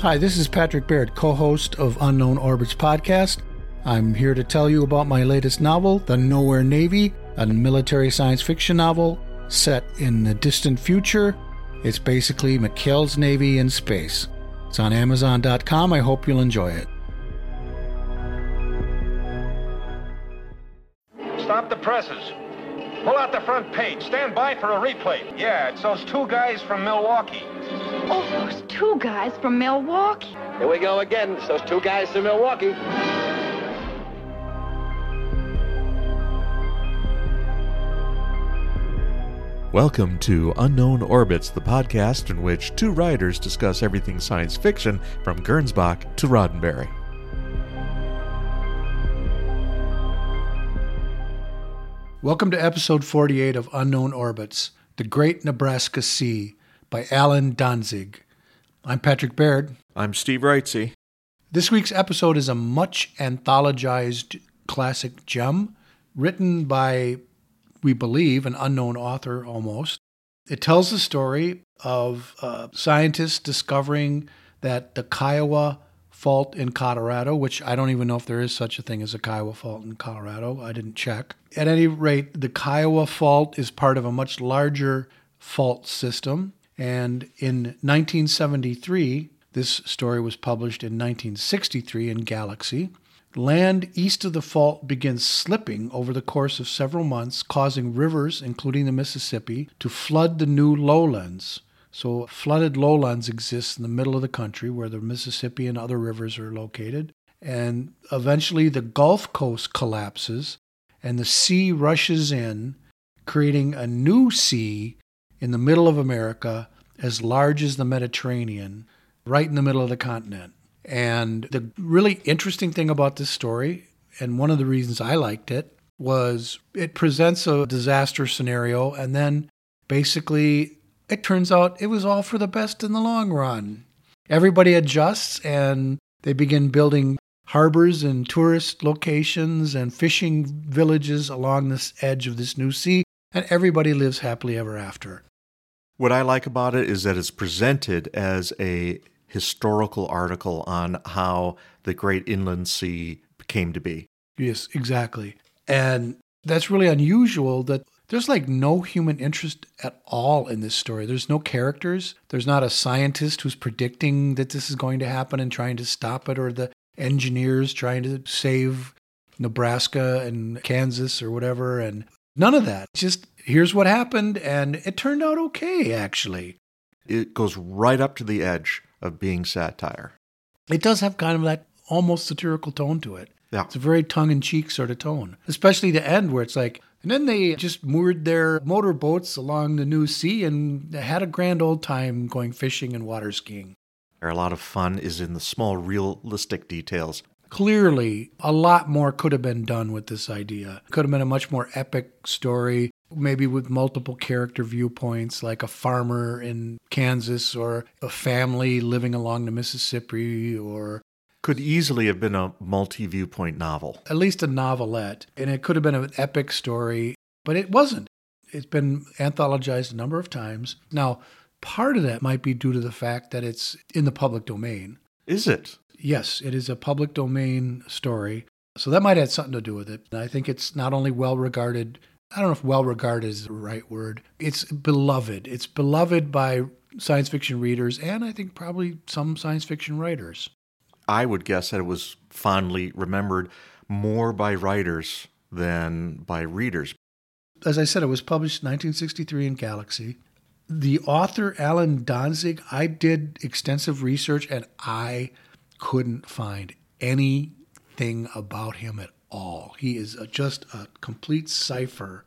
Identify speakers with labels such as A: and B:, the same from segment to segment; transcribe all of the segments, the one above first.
A: Hi, this is Patrick Baird, co host of Unknown Orbits podcast. I'm here to tell you about my latest novel, The Nowhere Navy, a military science fiction novel set in the distant future. It's basically McHale's Navy in space. It's on Amazon.com. I hope you'll enjoy it.
B: Stop the presses. Pull out the front page. Stand by for a replay. Yeah, it's those two guys from Milwaukee.
C: Oh, those two guys from Milwaukee.
D: Here we go again. It's those two guys from Milwaukee.
E: Welcome to Unknown Orbits, the podcast in which two writers discuss everything science fiction from Gernsback to Roddenberry.
A: Welcome to episode 48 of Unknown Orbits The Great Nebraska Sea by Allan Danzig. I'm Patrick Baird.
E: I'm Steve Wrightsey.
A: This week's episode is a much anthologized classic gem written by, we believe, an unknown author almost. It tells the story of uh, scientists discovering that the Kiowa fault in Colorado, which I don't even know if there is such a thing as a Kiowa fault in Colorado. I didn't check. At any rate, the Kiowa fault is part of a much larger fault system. And in 1973, this story was published in 1963 in Galaxy. Land east of the fault begins slipping over the course of several months, causing rivers, including the Mississippi, to flood the new lowlands. So, flooded lowlands exist in the middle of the country where the Mississippi and other rivers are located. And eventually, the Gulf Coast collapses and the sea rushes in, creating a new sea in the middle of America as large as the Mediterranean, right in the middle of the continent. And the really interesting thing about this story, and one of the reasons I liked it, was it presents a disaster scenario and then basically it turns out it was all for the best in the long run. Everybody adjusts and they begin building harbors and tourist locations and fishing villages along this edge of this new sea, and everybody lives happily ever after.
E: What I like about it is that it's presented as a historical article on how the Great Inland Sea came to be.
A: Yes, exactly. And that's really unusual that there's like no human interest at all in this story. There's no characters. There's not a scientist who's predicting that this is going to happen and trying to stop it, or the engineers trying to save Nebraska and Kansas or whatever. And none of that. Just here's what happened, and it turned out okay, actually.
E: It goes right up to the edge of being satire.
A: It does have kind of that almost satirical tone to it.
E: Yeah.
A: It's a very tongue in cheek sort of tone, especially the end where it's like, and then they just moored their motorboats along the new sea and had a grand old time going fishing and water skiing.
E: A lot of fun is in the small, realistic details.
A: Clearly, a lot more could have been done with this idea. Could have been a much more epic story, maybe with multiple character viewpoints, like a farmer in Kansas or a family living along the Mississippi or
E: Could easily have been a multi viewpoint novel.
A: at least a novelette. And it could have been an epic story, but it wasn't. It's been anthologized a number of times. Now, part of that might be due to the fact that it's in the public domain.
E: Is it?
A: Yes, it is a public domain story. So that might have something to do with it. And I think it's not only well regarded, I don't know if well regarded is the right word, it's beloved. It's beloved by science fiction readers and I think probably some science fiction writers.
E: I would guess that it was fondly remembered more by writers than by readers.
A: As I said, it was published in 1963 in Galaxy. The author, Allan Danzig, I did extensive research and I couldn't find anything about him at all. He is a, just a complete cipher.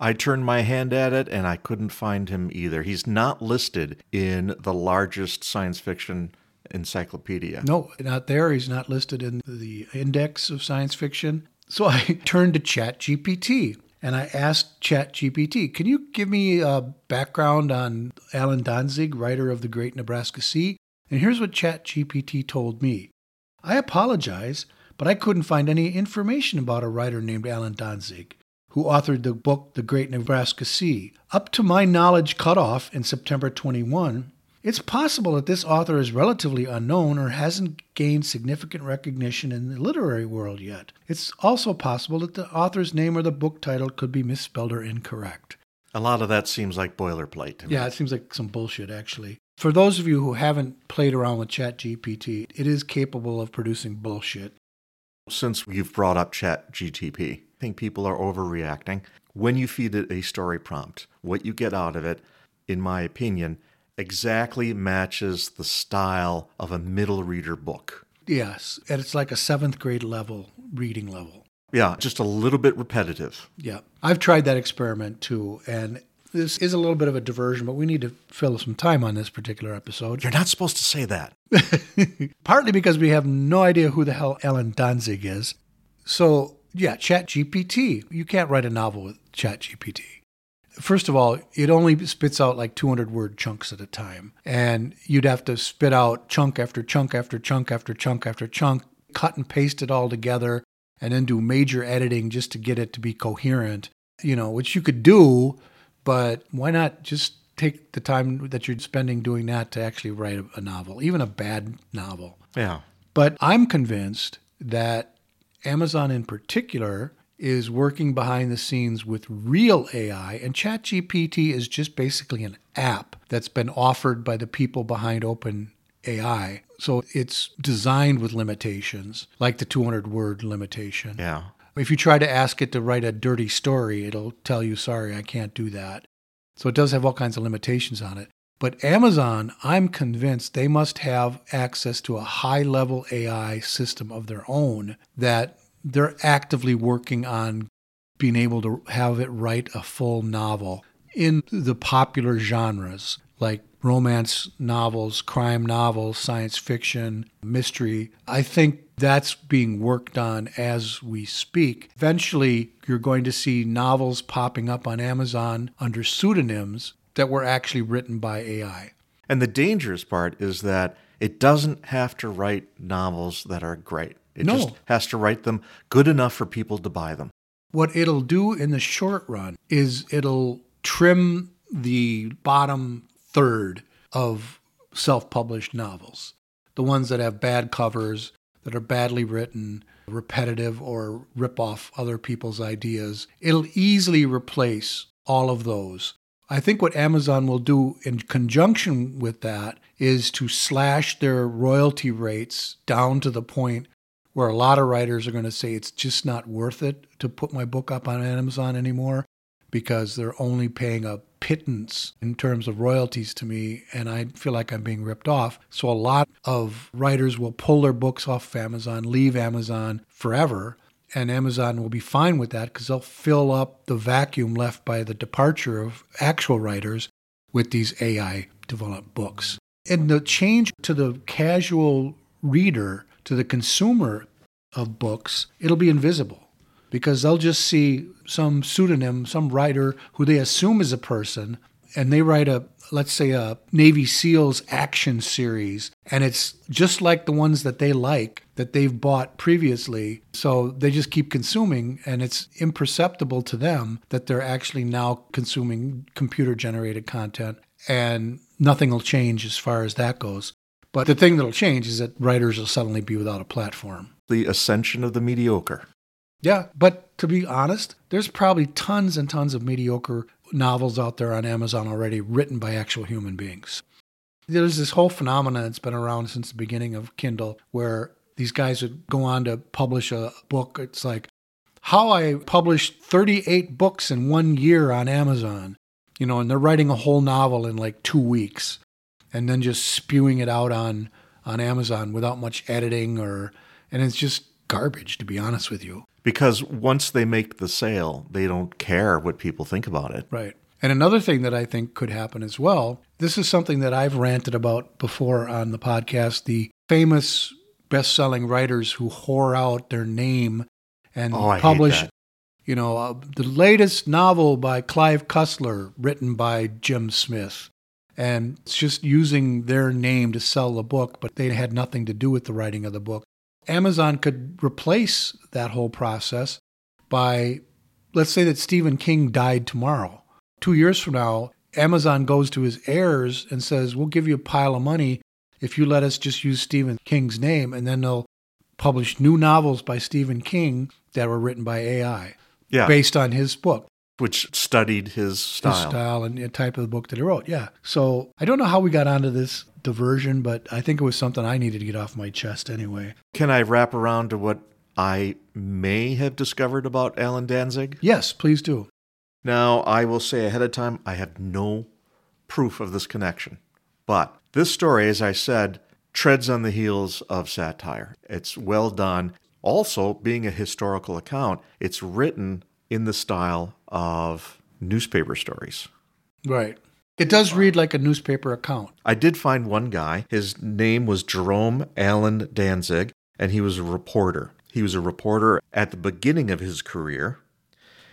E: I turned my hand at it and I couldn't find him either. He's not listed in the largest science fiction encyclopedia.
A: No, not there. He's not listed in the index of science fiction. So I turned to ChatGPT and I asked ChatGPT, can you give me a background on Allan Danzig, writer of The Great Nebraska Sea? And here's what ChatGPT told me I apologize, but I couldn't find any information about a writer named Allan Danzig, who authored the book The Great Nebraska Sea. Up to my knowledge cutoff in September 21, It's possible that this author is relatively unknown or hasn't gained significant recognition in the literary world yet. It's also possible that the author's name or the book title could be misspelled or incorrect.
E: A lot of that seems like boilerplate to me.
A: Yeah, it seems like some bullshit, actually. For those of you who haven't played around with ChatGPT, it is capable of producing bullshit.
E: Since you've brought up Chat GTP, I think people are overreacting. When you feed it a story prompt, what you get out of it, in my opinion, exactly matches the style of a middle reader book.
A: Yes, and it's like a seventh grade level, reading level.
E: Yeah, just a little bit repetitive.
A: Yeah. I've tried that experiment too, and this is a little bit of a diversion, but we need to fill some time on this particular episode.
E: You're not supposed to say that.
A: Partly because we have no idea who the hell Ellen Danzig is. So, yeah, ChatGPT. You can't write a novel with ChatGPT. First of all, it only spits out like 200 word chunks at a time. And you'd have to spit out chunk after chunk after chunk after chunk after chunk, cut and paste it all together, and then do major editing just to get it to be coherent, you know, which you could do, but why not just take the time that you're spending doing that to actually write a, a novel, even a bad novel?
E: Yeah.
A: But I'm convinced that Amazon in particular is working behind the scenes with real AI, and ChatGPT is just basically an app that's been offered by the people behind OpenAI. So it's designed with limitations, like the 200 word limitation.
E: Yeah.
A: If you try to ask it to write a dirty story, it'll tell you, sorry, I can't do that. So it does have all kinds of limitations on it. But Amazon, I'm convinced they must have access to a high level AI system of their own that they're actively working on being able to have it write a full novel in the popular genres like romance novels, crime novels, science fiction, mystery. I think that's being worked on as we speak. Eventually, you're going to see novels popping up on Amazon under pseudonyms that were actually written by AI.
E: And the dangerous part is that it doesn't have to write novels that are great. It
A: No.
E: just has to write them good enough for people to buy them.
A: What it'll do in the short run is it'll trim the bottom third of self published novels, the ones that have bad covers, that are badly written, repetitive, or rip off other people's ideas. It'll easily replace all of those. I think what Amazon will do in conjunction with that is to slash their royalty rates down to the point where a lot of writers are going to say it's just not worth it to put my book up on Amazon anymore because they're only paying a pittance in terms of royalties to me and I feel like I'm being ripped off. So a lot of writers will pull their books off of Amazon, leave Amazon forever, and Amazon will be fine with that because they'll fill up the vacuum left by the departure of actual writers with these AI developed books. And the change to the casual reader, to the consumer of books, it'll be invisible because they'll just see some pseudonym, some writer who they assume is a person, and they write a, let's say, a Navy SEALs action series, and it's just like the ones that they like that they've bought previously. So they just keep consuming, and it's imperceptible to them that they're actually now consuming computer generated content, and nothing will change as far as that goes. But the thing that'll change is that writers will suddenly be without a platform.
E: The ascension of the mediocre.
A: Yeah, but to be honest, there's probably tons and tons of mediocre novels out there on Amazon already written by actual human beings. There's this whole phenomenon that's been around since the beginning of Kindle where these guys would go on to publish a book. It's like how I published 38 books in one year on Amazon, you know, and they're writing a whole novel in like two weeks and then just spewing it out on, on Amazon without much editing or, and it's just garbage, to be honest with you.
E: Because once they make the sale, they don't care what people think about it.
A: Right. And another thing that I think could happen as well, this is something that I've ranted about before on the podcast the famous best selling writers who whore out their name and
E: Oh,
A: publish, you know, uh, the latest novel by Clive Cussler, written by Jim Smith. And it's just using their name to sell the book, but they had nothing to do with the writing of the book. Amazon could replace that whole process by, let's say that Stephen King died tomorrow. Two years from now, Amazon goes to his heirs and says, We'll give you a pile of money if you let us just use Stephen King's name. And then they'll publish new novels by Stephen King that were written by AI
E: Yeah.
A: based on his book.
E: Which studied his style.
A: his style and the type of the book that he wrote. Yeah. So I don't know how we got onto this diversion, but I think it was something I needed to get off my chest anyway.
E: Can I wrap around to what I may have discovered about Allan Danzig?
A: Yes, please do.
E: Now, I will say ahead of time, I have no proof of this connection. But this story, as I said, treads on the heels of satire. It's well done. Also, being a historical account, it's written in the style of newspaper stories.
A: Right. It does read like a newspaper account.
E: I did find one guy. His name was Jerome Allen Danzig, and he was a reporter. He was a reporter at the beginning of his career.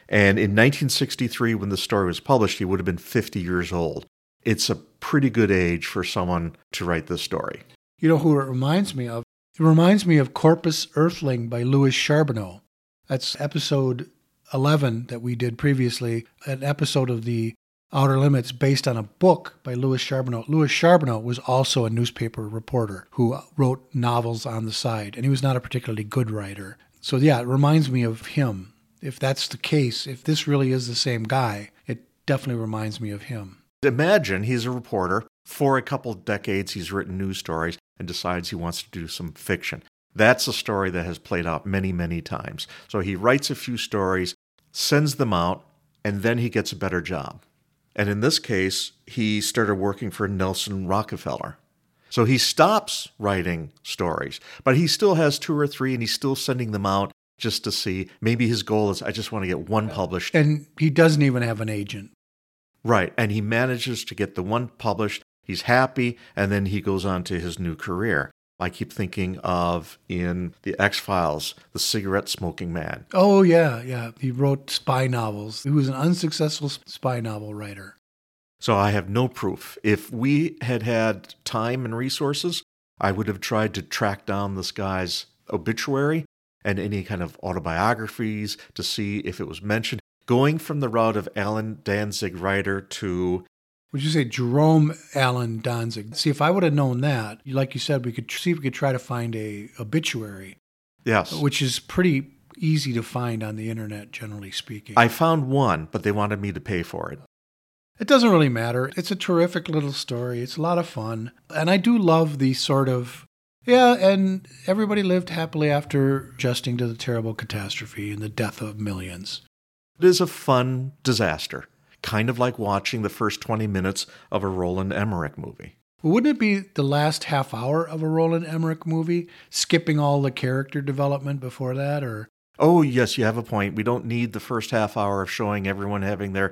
E: And in 1963, when the story was published, he would have been 50 years old. It's a pretty good age for someone to write this story.
A: You know who it reminds me of? It reminds me of Corpus Earthling by Louis Charbonneau. That's episode 11 that we did previously, an episode of the Outer Limits based on a book by Louis Charbonneau. Louis Charbonneau was also a newspaper reporter who wrote novels on the side, and he was not a particularly good writer. So, yeah, it reminds me of him. If that's the case, if this really is the same guy, it definitely reminds me of him.
E: Imagine he's a reporter. For a couple decades, he's written news stories and decides he wants to do some fiction. That's a story that has played out many, many times. So he writes a few stories, sends them out, and then he gets a better job. And in this case, he started working for Nelson Rockefeller. So he stops writing stories, but he still has two or three and he's still sending them out just to see. Maybe his goal is I just want to get one published.
A: And he doesn't even have an agent.
E: Right. And he manages to get the one published. He's happy. And then he goes on to his new career. I keep thinking of in The X Files, the cigarette smoking man.
A: Oh, yeah, yeah. He wrote spy novels. He was an unsuccessful spy novel writer.
E: So I have no proof. If we had had time and resources, I would have tried to track down this guy's obituary and any kind of autobiographies to see if it was mentioned. Going from the route of Allan Danzig writer to
A: Would you say Jerome Allen Danzig? See, if I would have known that, like you said, we could see if we could try to find a obituary,
E: yes,
A: which is pretty easy to find on the internet, generally speaking.
E: I found one, but they wanted me to pay for it.
A: It doesn't really matter. It's a terrific little story. It's a lot of fun. And I do love the sort of, yeah, and everybody lived happily after adjusting to the terrible catastrophe and the death of millions.
E: It is a fun disaster, kind of like watching the first 20 minutes of a Roland Emmerich movie.
A: Wouldn't it be the last half hour of a Roland Emmerich movie, skipping all the character development before that? Or
E: Oh, yes, you have a point. We don't need the first half hour of showing everyone having their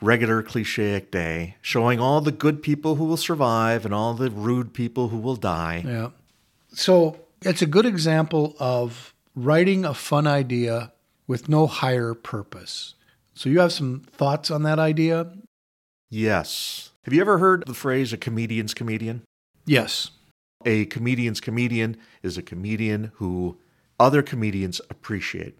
E: regular clichéic day, showing all the good people who will survive and all the rude people who will die.
A: Yeah. So it's a good example of writing a fun idea with no higher purpose. So you have some thoughts on that idea?
E: Yes. Have you ever heard the phrase a comedian's comedian?
A: Yes.
E: A comedian's comedian is a comedian who other comedians appreciate.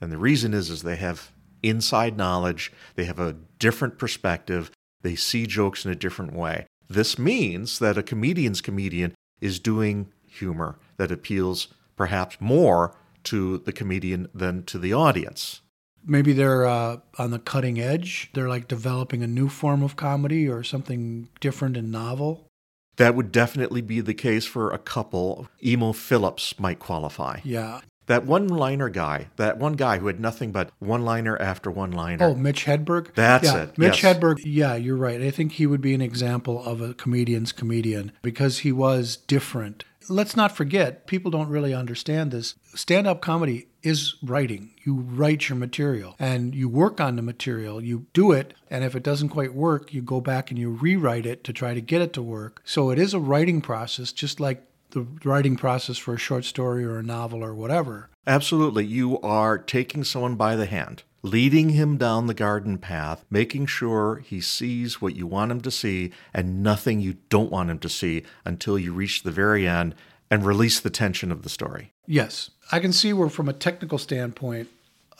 E: And the reason is is they have inside knowledge, they have a different perspective, they see jokes in a different way. This means that a comedian's comedian is doing humor that appeals perhaps more to the comedian than to the audience.
A: Maybe they're uh, on the cutting edge. They're like developing a new form of comedy or something different and novel.
E: That would definitely be the case for a couple. Emo Philips might qualify.
A: Yeah.
E: That one liner guy, that one guy who had nothing but one liner after one liner.
A: Oh, Mitch Hedberg?
E: That's
A: yeah,
E: it,
A: Mitch
E: yes.
A: Hedberg, yeah, you're right. I think he would be an example of a comedian's comedian because he was different. Let's not forget, people don't really understand this. Stand up comedy is writing. You write your material and you work on the material. You do it. And if it doesn't quite work, you go back and you rewrite it to try to get it to work. So it is a writing process, just like the writing process for a short story or a novel or whatever.
E: Absolutely. You are taking someone by the hand, leading him down the garden path, making sure he sees what you want him to see and nothing you don't want him to see until you reach the very end and release the tension of the story.
A: Yes, I can see where, from a technical standpoint,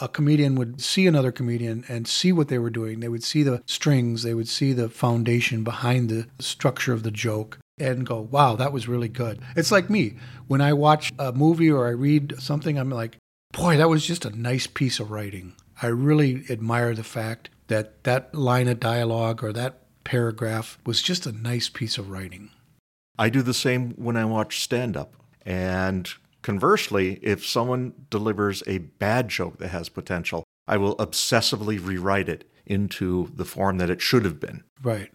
A: a comedian would see another comedian and see what they were doing. They would see the strings, they would see the foundation behind the structure of the joke and go, wow, that was really good. It's like me. When I watch a movie or I read something, I'm like, boy, that was just a nice piece of writing. I really admire the fact that that line of dialogue or that paragraph was just a nice piece of writing.
E: I do the same when I watch stand up. And conversely, if someone delivers a bad joke that has potential, I will obsessively rewrite it into the form that it should have been.
A: Right.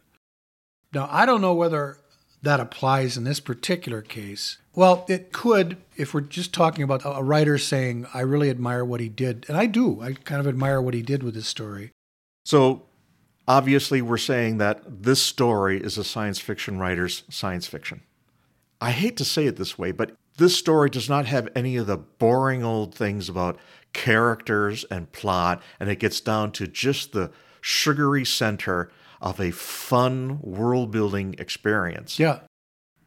A: Now, I don't know whether that applies in this particular case. Well, it could if we're just talking about a writer saying, I really admire what he did. And I do. I kind of admire what he did with this story.
E: So obviously, we're saying that this story is a science fiction writer's science fiction. I hate to say it this way, but this story does not have any of the boring old things about characters and plot, and it gets down to just the sugary center of a fun world building experience.
A: Yeah.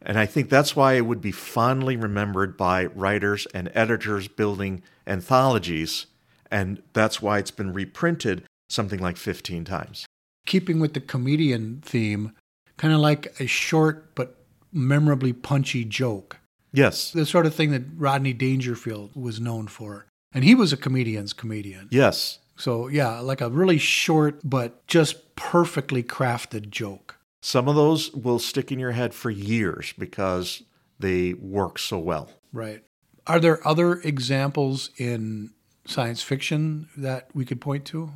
E: And I think that's why it would be fondly remembered by writers and editors building anthologies. And that's why it's been reprinted something like 15 times.
A: Keeping with the comedian theme, kind of like a short but memorably punchy joke.
E: Yes.
A: The sort of thing that Rodney Dangerfield was known for. And he was a comedian's comedian.
E: Yes.
A: So, yeah, like a really short but just perfectly crafted joke.
E: Some of those will stick in your head for years because they work so well.
A: Right. Are there other examples in science fiction that we could point to?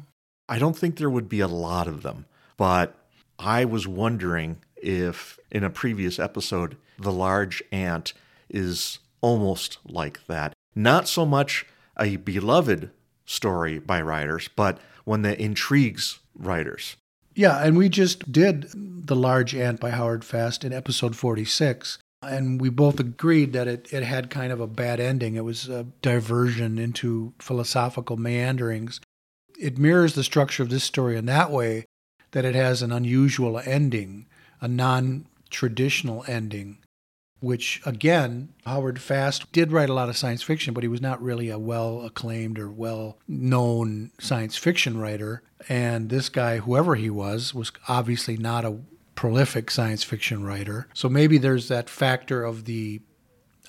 E: I don't think there would be a lot of them, but I was wondering if in a previous episode, The Large Ant is almost like that. Not so much a beloved story by writers, but one that intrigues writers.
A: Yeah, and we just did The Large Ant by Howard Fast in episode 46. And we both agreed that it, it had kind of a bad ending. It was a diversion into philosophical meanderings. It mirrors the structure of this story in that way that it has an unusual ending, a non traditional ending which again, Howard Fast did write a lot of science fiction, but he was not really a well acclaimed or well known science fiction writer. And this guy, whoever he was, was obviously not a prolific science fiction writer. So maybe there's that factor of the,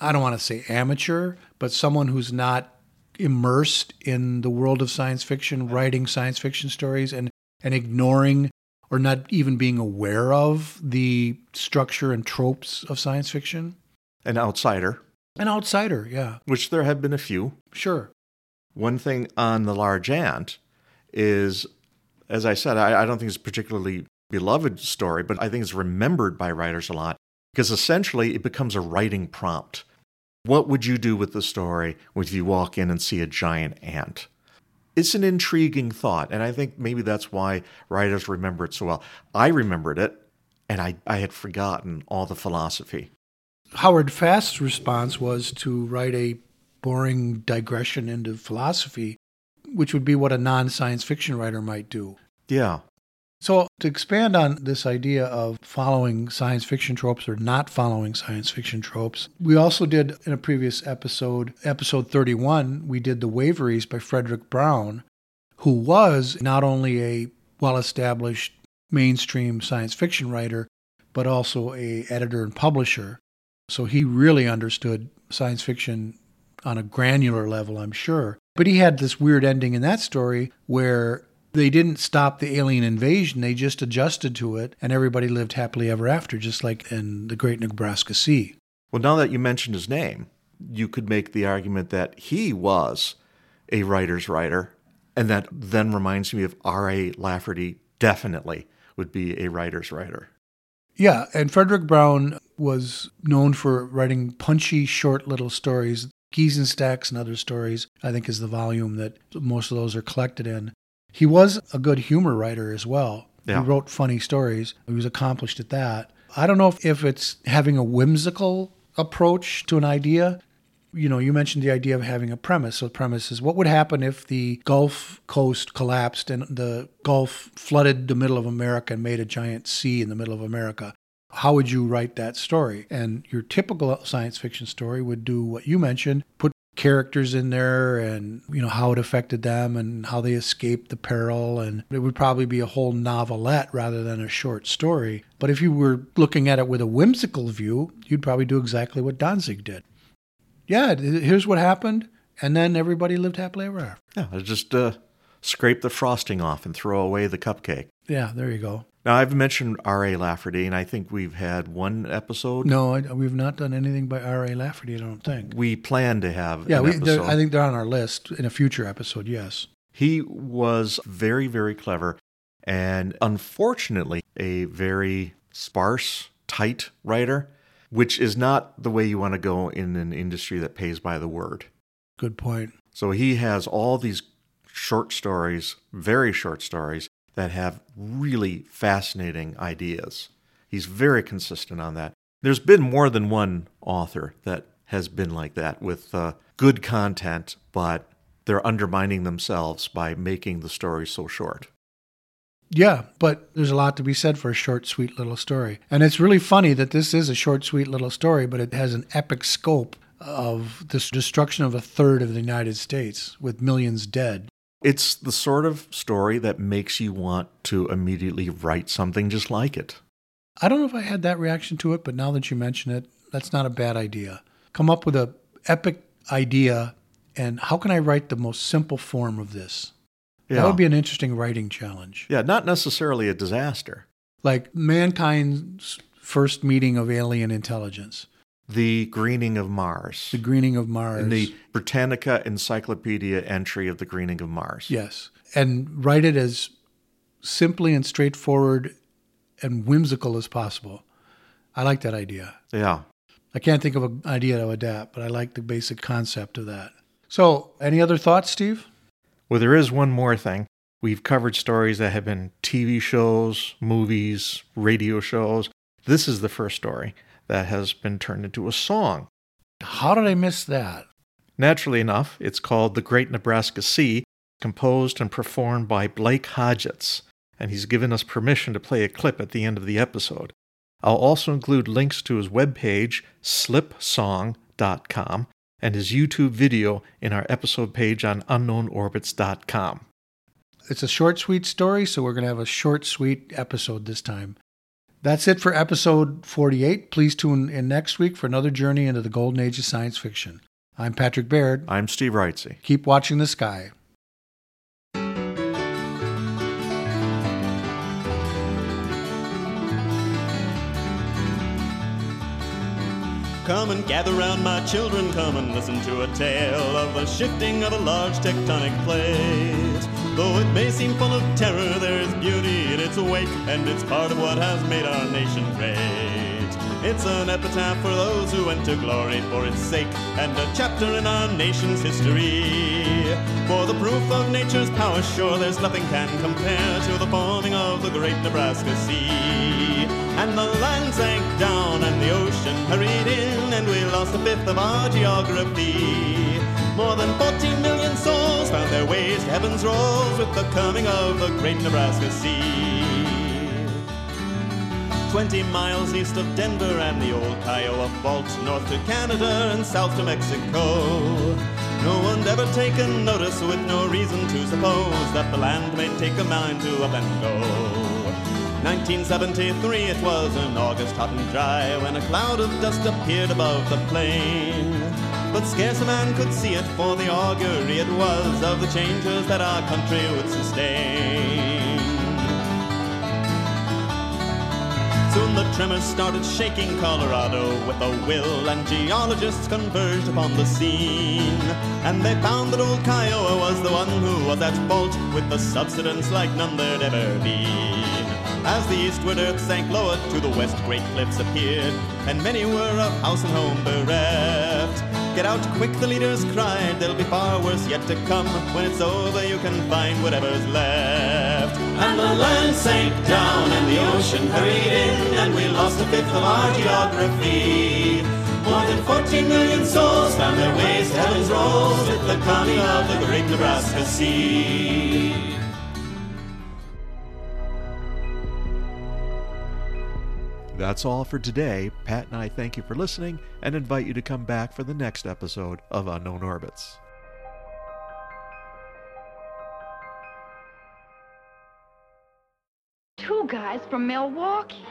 A: I don't want to say amateur, but someone who's not immersed in the world of science fiction, writing science fiction stories and, and ignoring or not even being aware of the structure and tropes of science fiction.
E: An outsider.
A: An outsider, yeah.
E: Which there have been a few.
A: Sure.
E: One thing on The Large Ant is, as I said, I, I don't think it's a particularly beloved story, but I think it's remembered by writers a lot because essentially it becomes a writing prompt. What would you do with the story if you walk in and see a giant ant? it's an intriguing thought. And I think maybe that's why writers remember it so well. I remembered it, and I, I had forgotten all the philosophy.
A: Howard Fast's response was to write a boring digression into philosophy, which would be what a non science fiction writer might do.
E: Yeah.
A: So, to expand on this idea of following science fiction tropes or not following science fiction tropes, we also did in a previous episode, episode 31, we did The Waveries by Fredric Brown, who was not only a well established mainstream science fiction writer, but also a editor and publisher. So he really understood science fiction on a granular level, I'm sure. But he had this weird ending in that story where they didn't stop the alien invasion, they just adjusted to it, and everybody lived happily ever after, just like in the Great Nebraska Sea.
E: Well, now that you mentioned his name, you could make the argument that he was a writer's writer, and that then reminds me of R.A. Lafferty definitely would be a writer's writer.
A: Yeah, and Fredric Brown was known for writing punchy, short little stories. Geezenstacks and Other Stories, I think, is the volume that most of those are collected in. He was a good humor writer as well.
E: Yeah.
A: He wrote funny stories. He was accomplished at that. I don't know if, if it's having a whimsical approach to an idea. You know, you mentioned the idea of having a premise. So the premise is what would happen if the Gulf Coast collapsed and the Gulf flooded the middle of America and made a giant sea in the middle of America? How would you write that story? And your typical science fiction story would do what you mentioned, put characters in there and you know how it affected them and how they escaped the peril. And it would probably be a whole novelette rather than a short story. But if you were looking at it with a whimsical view you'd probably do exactly what danzig did. Yeah here's what happened and then everybody lived happily ever after.
E: Yeah, just uh, scrape the frosting off and throw away the cupcake.
A: yeah there you go
E: Now, I've mentioned R.A. Lafferty, and I think we've had one episode.
A: no I, we've not done anything by r.a lafferty i don't think
E: We plan to have
A: yeah we, i think they're on our list in a future episode yes
E: He was very, very clever and unfortunately a very sparse, tight writer, which is not the way you want to go in an industry that pays by the word.
A: good point
E: So he has all these short stories, very short stories, that have really fascinating ideas. He's very consistent on that. There's been more than one author that has been like that with uh, good content, but they're undermining themselves by making the story so short.
A: Yeah, but there's a lot to be said for a short, sweet little story. And it's really funny that this is a short, sweet little story, but it has an epic scope of this destruction of a third of the United States with millions dead.
E: It's the sort of story that makes you want to immediately write something just like it.
A: I don't know if I had that reaction to it, but now that you mention it, that's not a bad idea. Come up with a epic idea and how can I write the most simple form of this? That would be an interesting writing challenge.
E: yeah, not necessarily a disaster.
A: Like mankind's first meeting of alien intelligence,
E: The greening of Mars.
A: the greening of Mars.
E: in the Britannica Encyclopedia entry of the greening of Mars.
A: Yes. And write it as simply and straightforward and whimsical as possible. I like that idea.
E: Yeah.
A: I can't think of an idea to adapt, but I like the basic concept of that. So, any other thoughts, Steve?
F: Well, there is one more thing. We've covered stories that have been TV shows, movies, radio shows. This is the first story that has been turned into a song.
A: How did I miss that?
F: Naturally enough, it's called The Great Nebraska Sea, composed and performed by Blake Hodgetts, and he's given us permission to play a clip at the end of the episode. I'll also include links to his webpage, slipsong.com, and his YouTube video in our episode page on unknownorbits.com.
A: It's a short, sweet story, so we're going to have a short, sweet episode this time. That's it for episode 48. Please tune in next week for another journey into the golden age of science fiction. I'm Patrick Baird.
E: I'm Steve Wrightsey.
A: Keep watching the sky.
G: Come and gather round my children, come and listen to a tale of the shifting of a large tectonic plate. Though it may seem full of terror, there is beauty in its wake, and it's part of what has made our nation great. It's an epitaph for those who went to glory for its sake, and a chapter in our nation's history. For the proof of nature's power, sure there's nothing can compare to the forming of the great Nebraska Sea. And the land sank down and the ocean hurried in, and we lost a fifth of our geography. More than 14 million souls found their ways to heaven's rolls with the coming of the great Nebraska Sea. 20 miles east of Denver and the old Kiowa Fault, north to Canada and south to Mexico. No one'd ever taken notice with no reason to suppose that the land may take a mind to up and go. 1973, it was an August hot and dry when a cloud of dust appeared above the plain. But scarce a man could see it, for the augury it was of the changes that our country would sustain. Soon the tremors started shaking Colorado with a will, and geologists converged upon the scene. And they found that old Kiowa was the one who was at fault with the subsidence like none there'd ever been. As the eastward earth sank lower, to the west great cliffs appeared, and many were of house and home bereft. Get out quick, the leaders cried, there'll be far worse yet to come. When it's over, you can find whatever's left. And the land sank down, and the ocean hurried in, and we lost a fifth of our geography. More than 14 million souls found their ways to heaven's rolls with the coming of the great Nebraska Sea.
E: That's all for today. Pat and I thank you for listening and invite you to come back for the next episode of Unknown Orbits.
C: Two guys from Milwaukee.